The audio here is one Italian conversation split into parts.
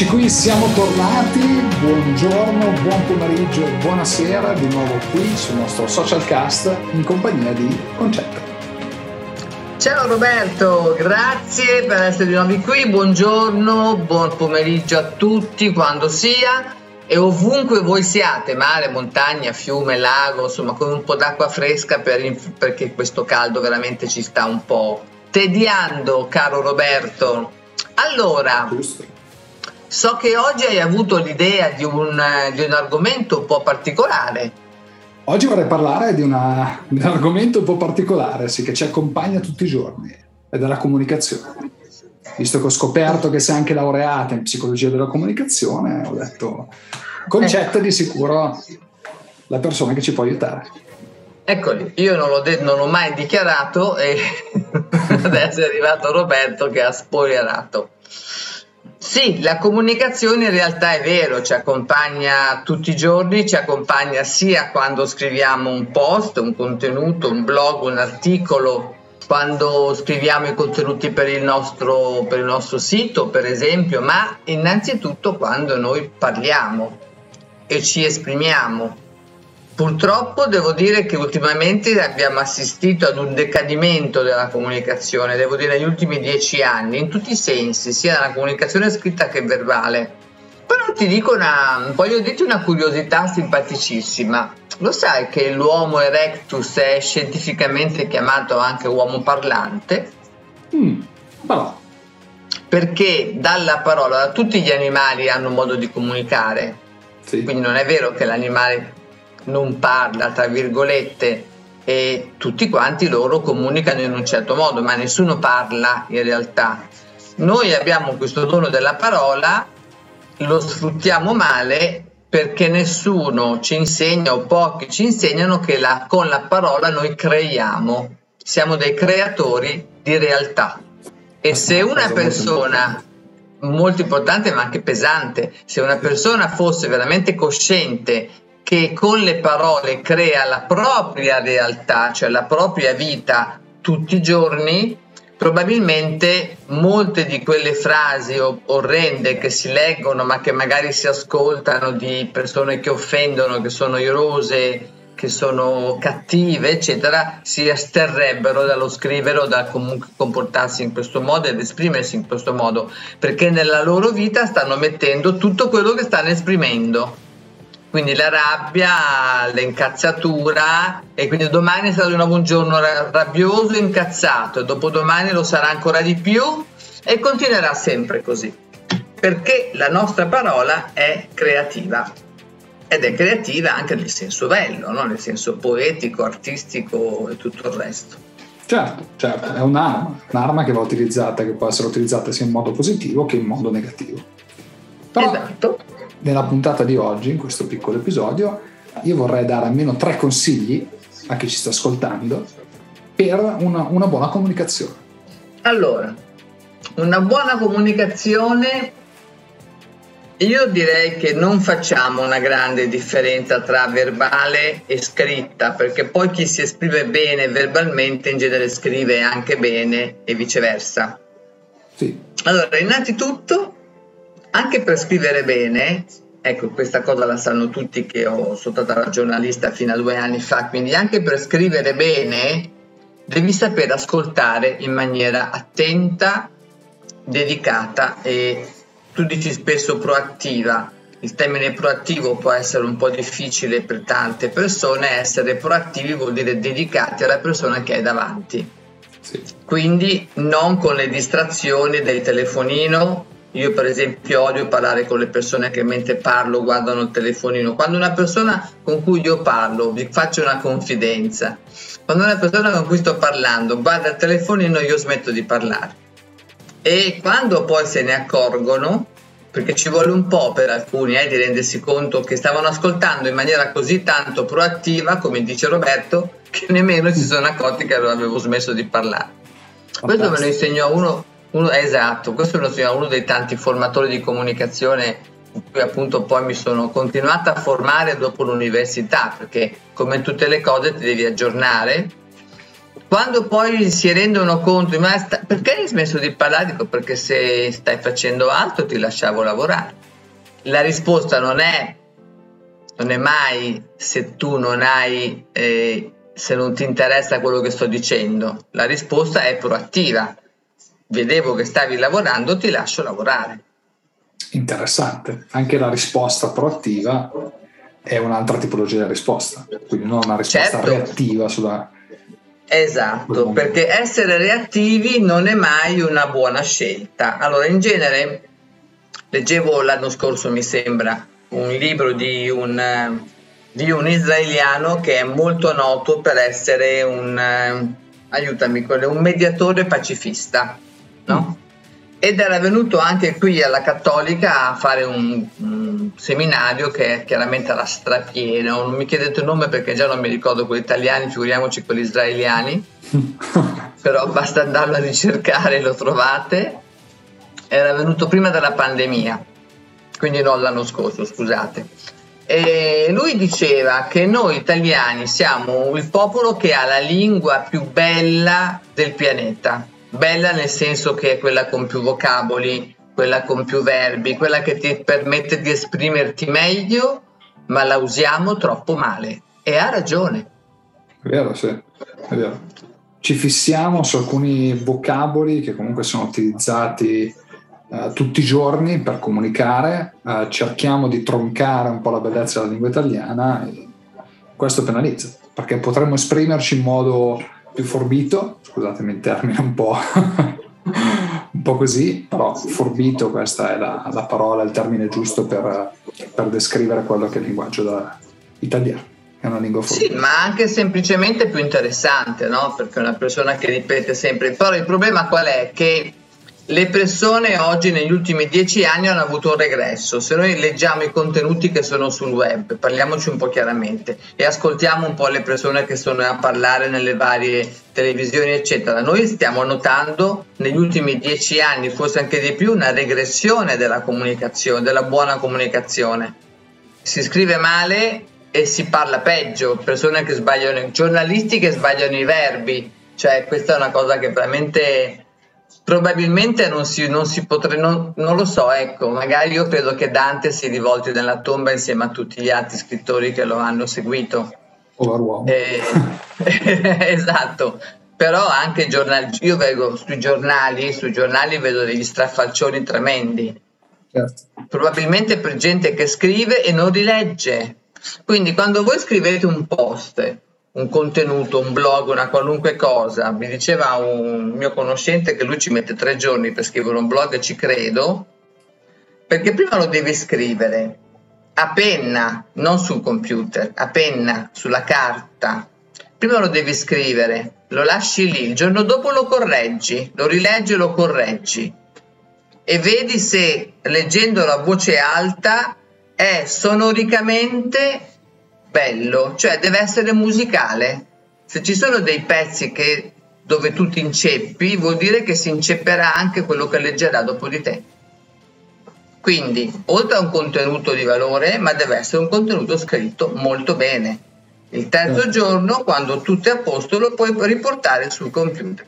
Eccoci qui, siamo tornati. Buongiorno, buon pomeriggio e buonasera di nuovo qui sul nostro social cast in compagnia di Concetto. Ciao Roberto, grazie per essere di nuovo qui. Buongiorno, buon pomeriggio a tutti quando sia e ovunque voi siate, mare, montagna, fiume, lago, insomma con un po' d'acqua fresca per, perché questo caldo veramente ci sta un po' tediando, caro Roberto. Allora, Giusto So che oggi hai avuto l'idea di un, di un argomento un po' particolare. Oggi vorrei parlare di, una, di, un argomento un po' particolare, sì, che ci accompagna tutti i giorni, è della comunicazione. Visto che ho scoperto che sei anche laureata in psicologia della comunicazione, ho detto, concetto eh. di sicuro la persona che ci può aiutare. Eccoli, io non l'ho, de- non l'ho mai dichiarato e adesso è arrivato Roberto che ha spoilerato. Sì, la comunicazione in realtà è vero, ci accompagna tutti i giorni, ci accompagna sia quando scriviamo un post, un contenuto, un blog, un articolo, quando scriviamo i contenuti per il nostro, per il nostro sito, per esempio, ma innanzitutto quando noi parliamo e ci esprimiamo. Purtroppo devo dire che ultimamente abbiamo assistito ad un decadimento della comunicazione, devo dire negli ultimi dieci anni, in tutti i sensi, sia nella comunicazione scritta che verbale. Però ti dico una, voglio dirti una curiosità simpaticissima. Lo sai che l'uomo erectus è scientificamente chiamato anche uomo parlante? Mm, però. Perché dalla parola tutti gli animali hanno un modo di comunicare. Sì. Quindi non è vero che l'animale non parla, tra virgolette, e tutti quanti loro comunicano in un certo modo, ma nessuno parla in realtà. Noi abbiamo questo dono della parola, lo sfruttiamo male perché nessuno ci insegna o pochi ci insegnano che la, con la parola noi creiamo, siamo dei creatori di realtà. E se una persona, molto importante ma anche pesante, se una persona fosse veramente cosciente che con le parole crea la propria realtà, cioè la propria vita tutti i giorni, probabilmente molte di quelle frasi orrende che si leggono ma che magari si ascoltano di persone che offendono, che sono irose, che sono cattive, eccetera, si asterrebbero dallo scrivere o da comunque comportarsi in questo modo ed esprimersi in questo modo, perché nella loro vita stanno mettendo tutto quello che stanno esprimendo quindi la rabbia, l'incazzatura e quindi domani sarà di nuovo un giorno rabbioso, incazzato, e dopodomani lo sarà ancora di più e continuerà sempre così, perché la nostra parola è creativa ed è creativa anche nel senso bello, no? nel senso poetico, artistico e tutto il resto. Certo, certo, è un'arma, un'arma che va utilizzata, che può essere utilizzata sia in modo positivo che in modo negativo. Però, esatto nella puntata di oggi, in questo piccolo episodio, io vorrei dare almeno tre consigli a chi ci sta ascoltando per una, una buona comunicazione. Allora, una buona comunicazione io direi che non facciamo una grande differenza tra verbale e scritta, perché poi chi si esprime bene verbalmente in genere scrive anche bene e viceversa. Sì. Allora, innanzitutto anche per scrivere bene, ecco questa cosa la sanno tutti che ho, sono stata giornalista fino a due anni fa, quindi anche per scrivere bene devi sapere ascoltare in maniera attenta, dedicata e tu dici spesso proattiva. Il termine proattivo può essere un po' difficile per tante persone, essere proattivi vuol dire dedicati alla persona che hai davanti. Sì. Quindi non con le distrazioni del telefonino io per esempio odio parlare con le persone che mentre parlo guardano il telefonino. Quando una persona con cui io parlo, vi faccio una confidenza, quando una persona con cui sto parlando guarda il telefonino io smetto di parlare. E quando poi se ne accorgono, perché ci vuole un po' per alcuni eh, di rendersi conto che stavano ascoltando in maniera così tanto proattiva, come dice Roberto, che nemmeno si sono accorti che avevo smesso di parlare. Questo me lo insegnò uno uno, esatto, questo è uno dei tanti formatori di comunicazione in cui appunto poi mi sono continuata a formare dopo l'università, perché come tutte le cose ti devi aggiornare quando poi si rendono conto, ma sta, perché hai smesso di parlare? Dico perché se stai facendo altro ti lasciavo lavorare. La risposta non è, non è mai se tu non hai, eh, se non ti interessa quello che sto dicendo. La risposta è proattiva. Vedevo che stavi lavorando, ti lascio lavorare. Interessante. Anche la risposta proattiva è un'altra tipologia di risposta, quindi non una risposta certo. reattiva sulla... Esatto, perché essere reattivi non è mai una buona scelta. Allora, in genere, leggevo l'anno scorso, mi sembra, un libro di un, di un israeliano che è molto noto per essere un, aiutami, un mediatore pacifista, no? Mm ed era venuto anche qui alla Cattolica a fare un, un seminario che chiaramente era strapieno, non mi chiedete il nome perché già non mi ricordo quelli italiani, figuriamoci quelli israeliani, però basta andarlo a ricercare, lo trovate. Era venuto prima della pandemia, quindi non l'anno scorso, scusate. E lui diceva che noi italiani siamo il popolo che ha la lingua più bella del pianeta bella nel senso che è quella con più vocaboli, quella con più verbi, quella che ti permette di esprimerti meglio, ma la usiamo troppo male. E ha ragione. È vero, sì, è vero. Ci fissiamo su alcuni vocaboli che comunque sono utilizzati uh, tutti i giorni per comunicare, uh, cerchiamo di troncare un po' la bellezza della lingua italiana e questo penalizza, perché potremmo esprimerci in modo più forbito, scusatemi il termine un po', un po' così, però forbito questa è la, la parola, il termine giusto per, per, descrivere quello che è il linguaggio italiano. È una lingua forbita. Sì, ma anche semplicemente più interessante, no? Perché una persona che ripete sempre. Però il problema qual è? Che le persone oggi negli ultimi dieci anni hanno avuto un regresso. Se noi leggiamo i contenuti che sono sul web, parliamoci un po' chiaramente e ascoltiamo un po' le persone che sono a parlare nelle varie televisioni, eccetera, noi stiamo notando negli ultimi dieci anni, forse anche di più, una regressione della comunicazione, della buona comunicazione. Si scrive male e si parla peggio, persone che sbagliano, giornalisti che sbagliano i verbi, cioè questa è una cosa che veramente Probabilmente non si, non si potrebbe, non, non, lo so, ecco, magari io credo che Dante si rivolti nella tomba insieme a tutti gli altri scrittori che lo hanno seguito. Eh, esatto, però anche giornali, io vedo sui giornali, sui giornali vedo degli strafalcioni tremendi. Certo. Probabilmente per gente che scrive e non rilegge. Quindi quando voi scrivete un post un contenuto, un blog, una qualunque cosa. Mi diceva un mio conoscente che lui ci mette tre giorni per scrivere un blog ci credo, perché prima lo devi scrivere a penna, non sul computer, a penna, sulla carta. Prima lo devi scrivere, lo lasci lì, il giorno dopo lo correggi, lo rileggi e lo correggi e vedi se leggendolo a voce alta è sonoricamente bello, cioè deve essere musicale. Se ci sono dei pezzi che, dove tu ti inceppi, vuol dire che si incepperà anche quello che leggerà dopo di te. Quindi, oltre a un contenuto di valore, ma deve essere un contenuto scritto molto bene. Il terzo certo. giorno, quando tutto è a posto, lo puoi riportare sul computer.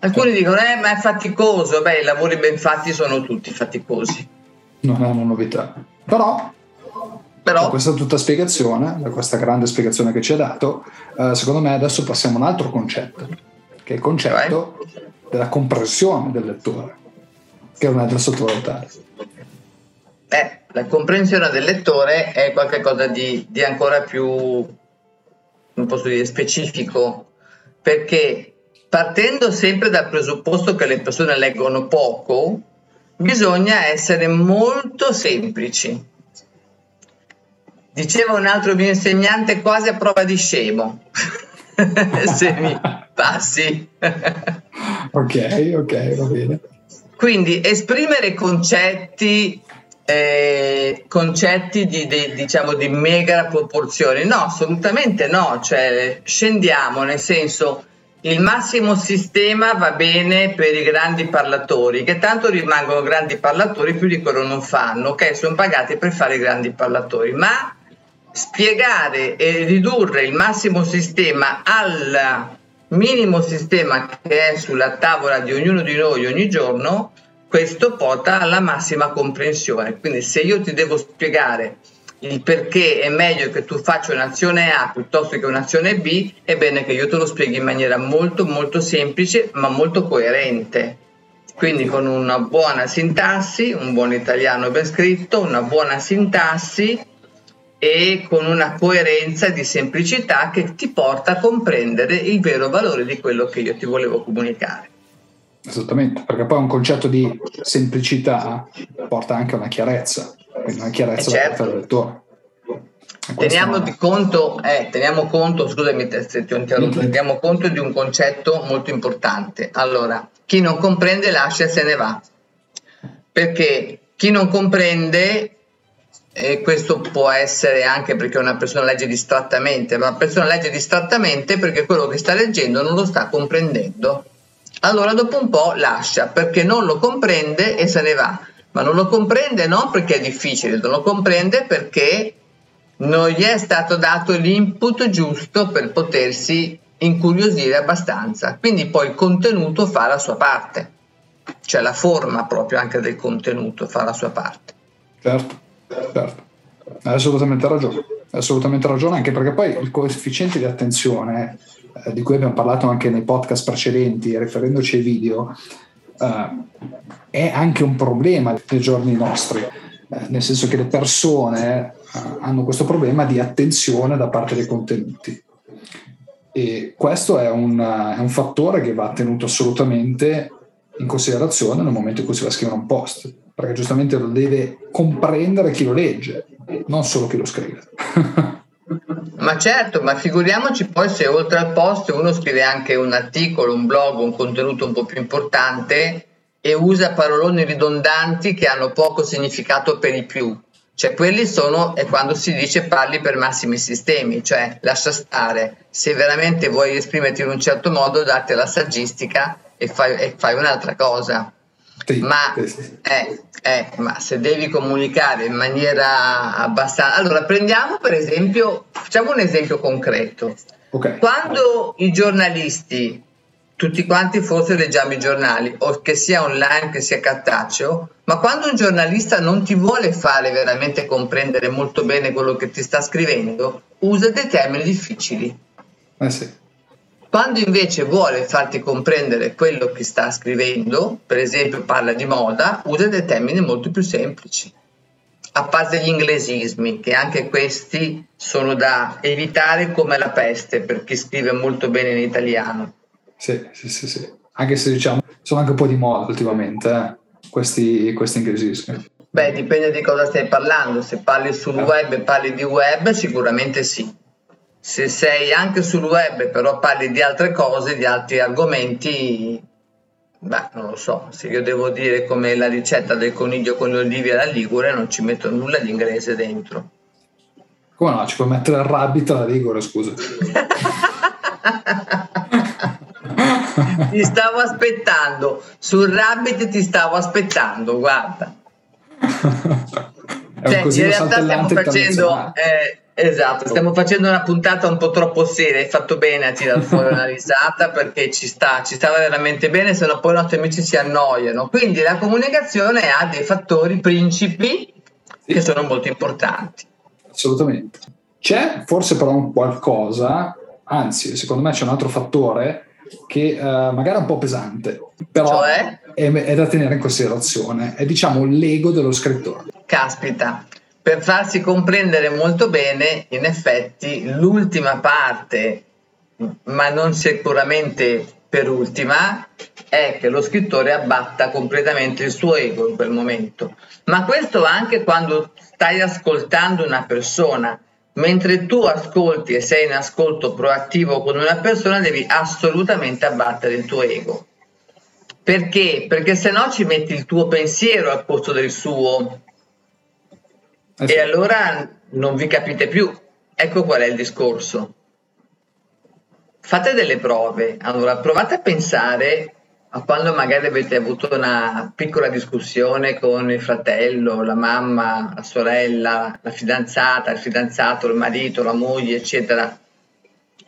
Alcuni certo. dicono, eh, ma è faticoso. Beh, i lavori ben fatti sono tutti faticosi. Non è una novità. Però però... Questa tutta spiegazione, da questa grande spiegazione che ci ha dato, eh, secondo me adesso passiamo a un altro concetto, che è il concetto Vai. della comprensione del lettore, che non è da sottovalutare. Eh, la comprensione del lettore è qualcosa di, di ancora più, non posso dire, specifico, perché partendo sempre dal presupposto che le persone leggono poco, bisogna essere molto semplici Diceva un altro mio insegnante quasi a prova di scemo. Se mi passi. ok, ok, va bene. Quindi esprimere concetti, eh, concetti di, di, diciamo, di mega proporzioni, no, assolutamente no, cioè scendiamo, nel senso il massimo sistema va bene per i grandi parlatori, che tanto rimangono grandi parlatori più di quello non fanno, ok? Sono pagati per fare i grandi parlatori, ma spiegare e ridurre il massimo sistema al minimo sistema che è sulla tavola di ognuno di noi ogni giorno, questo porta alla massima comprensione. Quindi se io ti devo spiegare il perché è meglio che tu faccia un'azione A piuttosto che un'azione B, è bene che io te lo spieghi in maniera molto molto semplice ma molto coerente. Quindi con una buona sintassi, un buon italiano ben scritto, una buona sintassi e con una coerenza di semplicità che ti porta a comprendere il vero valore di quello che io ti volevo comunicare. Esattamente, perché poi un concetto di semplicità porta anche a una chiarezza, quindi una chiarezza eh certo. da lettore. Teniamo, è... conto, eh, teniamo conto, scusami se ti ho interrotto, teniamo conto di un concetto molto importante. Allora, chi non comprende lascia e se ne va. Perché chi non comprende, e questo può essere anche perché una persona legge distrattamente, ma una persona legge distrattamente perché quello che sta leggendo non lo sta comprendendo. Allora dopo un po' lascia perché non lo comprende e se ne va. Ma non lo comprende non perché è difficile, non lo comprende perché non gli è stato dato l'input giusto per potersi incuriosire abbastanza. Quindi poi il contenuto fa la sua parte, cioè la forma proprio anche del contenuto fa la sua parte. Certo, certo. Hai assolutamente ragione. Hai assolutamente ragione anche perché poi il coefficiente di attenzione eh, di cui abbiamo parlato anche nei podcast precedenti, riferendoci ai video, eh, è anche un problema nei giorni nostri, eh, nel senso che le persone eh, hanno questo problema di attenzione da parte dei contenuti. E questo è un, è un fattore che va tenuto assolutamente in considerazione nel momento in cui si va a scrivere un post, perché giustamente lo deve comprendere chi lo legge, non solo chi lo scrive. Ma certo, ma figuriamoci poi se oltre al post uno scrive anche un articolo, un blog, un contenuto un po' più importante e usa paroloni ridondanti che hanno poco significato per i più. Cioè, quelli sono, è quando si dice parli per massimi sistemi, cioè lascia stare. Se veramente vuoi esprimerti in un certo modo, date la saggistica e fai, e fai un'altra cosa. Sì, ma, sì. Eh, eh, ma, se devi comunicare in maniera abbastanza... Allora, prendiamo per esempio, facciamo un esempio concreto. Okay. Quando i giornalisti tutti quanti forse leggiamo i giornali, o che sia online che sia cartaceo, ma quando un giornalista non ti vuole fare veramente comprendere molto bene quello che ti sta scrivendo, usa dei termini difficili. Eh sì. Quando invece vuole farti comprendere quello che sta scrivendo, per esempio parla di moda, usa dei termini molto più semplici. A parte gli inglesismi, che anche questi sono da evitare come la peste per chi scrive molto bene in italiano sì, sì, sì, sì. Anche se diciamo sono anche un po' di moda ultimamente eh, questi, questi inglesismi. Beh, dipende di cosa stai parlando. Se parli sul eh. web e parli di web, sicuramente sì. Se sei anche sul web, però parli di altre cose, di altri argomenti, beh, non lo so. Se io devo dire come la ricetta del coniglio con le olive alla Ligure, non ci metto nulla di inglese dentro. Come no? Ci puoi mettere il rabbit alla Ligure, scusa. ti stavo aspettando. Sul Rabbit ti stavo aspettando, guarda. cioè, in realtà stiamo facendo... Eh, esatto, stiamo facendo una puntata un po' troppo seria. Hai fatto bene a tirare fuori una risata perché ci sta, ci stava veramente bene, se no poi i nostri amici si annoiano. Quindi la comunicazione ha dei fattori principi sì. che sono molto importanti. Assolutamente. C'è forse però un qualcosa, anzi, secondo me c'è un altro fattore che uh, magari è un po' pesante, però cioè? è, è, da tenere in considerazione. È diciamo l'ego dello scrittore. Caspita, per farsi comprendere molto bene, in effetti, l'ultima parte, ma non sicuramente per ultima, è che lo scrittore abbatta completamente il suo ego in quel momento. Ma questo anche quando stai ascoltando una persona Mentre tu ascolti e sei in ascolto proattivo con una persona, devi assolutamente abbattere il tuo ego. Perché? Perché se no ci metti il tuo pensiero al posto del suo. Eh sì. E allora non vi capite più. Ecco qual è il discorso. Fate delle prove. Allora, provate a pensare a quando magari avete avuto una piccola discussione con il fratello, la mamma, la sorella, la fidanzata, il fidanzato, il marito, la moglie, eccetera,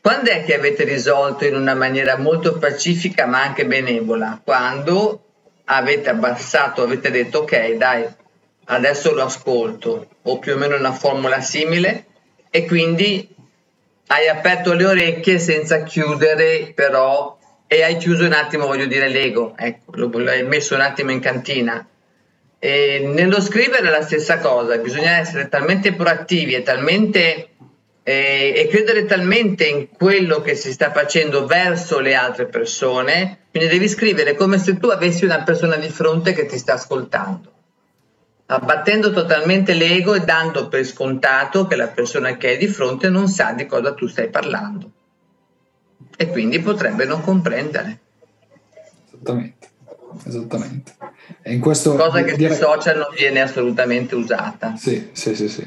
Quando è che avete risolto in una maniera molto pacifica ma anche benevola? Quando avete abbassato, avete detto ok dai, adesso lo ascolto, o più o meno una formula simile, e quindi hai aperto le orecchie senza chiudere però, e hai chiuso un attimo, voglio dire, l'ego, ecco, l'hai messo un attimo in cantina. E nello scrivere è la stessa cosa, bisogna essere talmente proattivi e talmente e credere talmente in quello che si sta facendo verso le altre persone, quindi devi scrivere come se tu avessi una persona di fronte che ti sta ascoltando, abbattendo totalmente l'ego e dando per scontato che la persona che hai di fronte non sa di cosa tu stai parlando e quindi potrebbe non comprendere. Esattamente, esattamente. E in questo, cosa che dire... sui social non viene assolutamente usata. Sì, sì, sì, sì.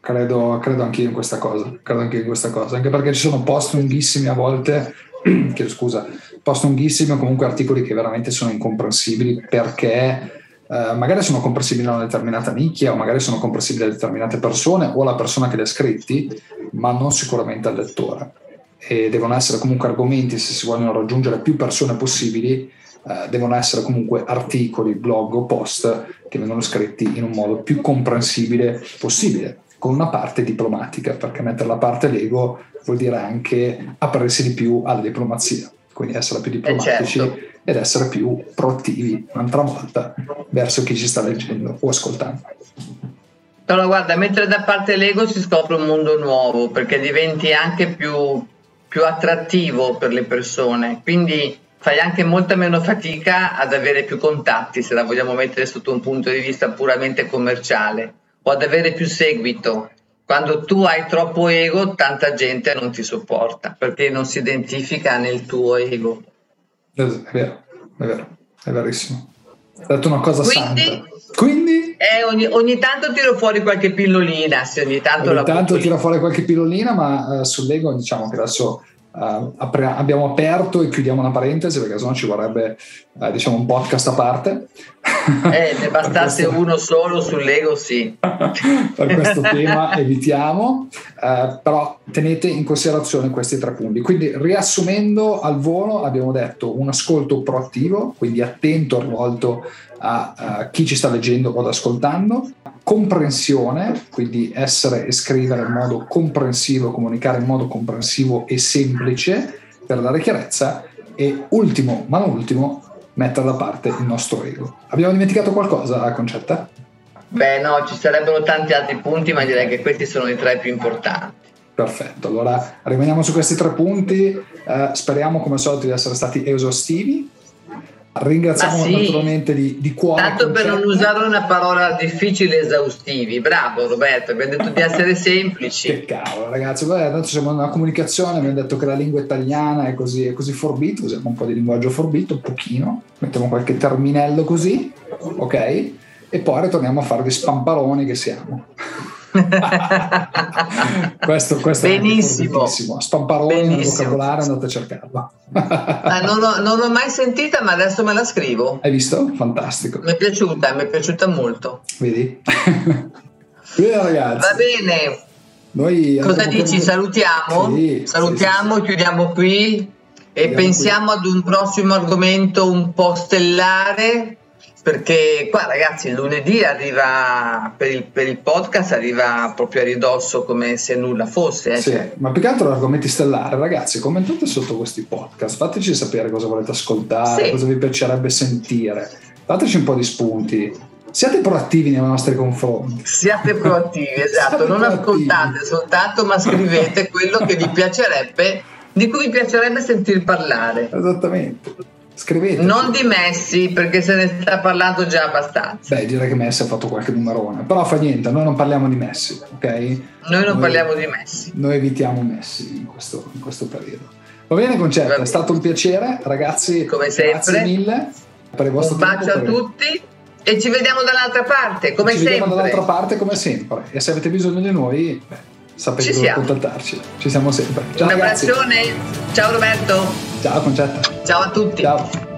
Credo, credo anche in questa cosa, credo anche in questa cosa, anche perché ci sono post lunghissimi a volte, che scusa, post lunghissimi o comunque articoli che veramente sono incomprensibili perché eh, magari sono comprensibili a una determinata nicchia o magari sono comprensibili a determinate persone o alla persona che li ha scritti, ma non sicuramente al lettore. E devono essere comunque argomenti, se si vogliono raggiungere più persone possibili, eh, devono essere comunque articoli, blog o post che vengono scritti in un modo più comprensibile possibile con una parte diplomatica, perché mettere la parte l'ego vuol dire anche aprirsi di più alla diplomazia, quindi essere più diplomatici eh certo. Ed essere più proattivi un'altra volta verso chi ci sta leggendo o ascoltando. Allora, guarda, mettere da parte l'ego si scopre un mondo nuovo perché diventi anche più, più attrattivo per le persone, quindi fai anche molta meno fatica ad avere più contatti se la vogliamo mettere sotto un punto di vista puramente commerciale o ad avere più seguito. Quando tu hai troppo ego, tanta gente non ti sopporta perché non si identifica nel tuo ego. È vero, è vero, è verissimo. Hai detto una cosa Quindi, santa. Quindi? Eh, ogni, ogni, tanto tiro fuori qualche pillolina, se ogni tanto ogni tanto tiro fuori qualche pillolina, ma uh, sull'ego diciamo che adesso Uh, apri- abbiamo aperto e chiudiamo una parentesi perché sennò ci vorrebbe uh, diciamo un podcast a parte. Eh, ne bastasse questo... uno solo sull'ego sì. Per questo tema evitiamo. Uh, però tenete in considerazione questi tre punti. Quindi riassumendo al volo abbiamo detto un ascolto proattivo quindi attento rivolto a, a chi ci sta leggendo o ascoltando comprensione, quindi essere e scrivere in modo comprensivo, comunicare in modo comprensivo e semplice per dare chiarezza e ultimo, ma non ultimo, mettere da parte il nostro ego. Abbiamo dimenticato qualcosa, Concetta? Beh no, ci sarebbero tanti altri punti, ma direi che questi sono i tre più importanti. Perfetto, allora rimaniamo su questi tre punti, eh, speriamo come al solito di essere stati esaustivi Ringraziamo sì, naturalmente di, di cuore. Tanto per non usare una parola difficile esaustivi. Bravo Roberto, abbiamo detto di essere semplici. che cavolo ragazzi, Beh, adesso siamo nella comunicazione, abbiamo detto che la lingua italiana è così, è così forbito, usiamo un po' di linguaggio forbito, un pochino, mettiamo qualche terminello così, ok? E poi ritorniamo a fare gli spamparoni che siamo. questo, questo Benissimo. è Spamparoni nel vocabolario, andate a cercarlo. ah, non, l'ho, non, l'ho, mai sentita, ma adesso me la scrivo. Hai visto? Fantastico. Mi è piaciuta, mi è piaciuta molto. Vedi? bene, ragazzi. Va bene. Noi Cosa dici? Che... Salutiamo? Sì, Salutiamo, sì, sì, chiudiamo qui e Andiamo pensiamo qui. ad un prossimo argomento un po' stellare perché qua ragazzi il lunedì arriva per il, per il, podcast arriva proprio a ridosso come se nulla fosse eh? sì, ma più che altro argomenti stellari ragazzi commentate sotto questi podcast? Fateci sapere cosa volete ascoltare sì. cosa vi piacerebbe sentire. Fateci un po' di spunti. Siate proattivi nei nostri confronti. Siate proattivi esatto. Siate non proattivi. ascoltate soltanto ma scrivete quello che vi piacerebbe di cui vi piacerebbe sentir parlare. Esattamente Scrivete. Non di Messi, perché se ne sta parlando già abbastanza. Beh, direi che Messi ha fatto qualche numerone, però fa niente, noi non parliamo di Messi, ok? Noi non noi, parliamo di Messi. Noi evitiamo Messi in questo, in questo periodo. Va bene, Concetta, è stato un piacere, ragazzi. Come sempre. Grazie mille per il vostro un tempo. Bacio a tutti e ci vediamo dall'altra parte, come ci sempre. Ci vediamo dall'altra parte, come sempre. E se avete bisogno di noi, beh, sapete dove contattarci. Ci siamo sempre. Ciao, Un abbraccione. Ciao Roberto. Ciao Concetta. Ciao a tutti. Ciao.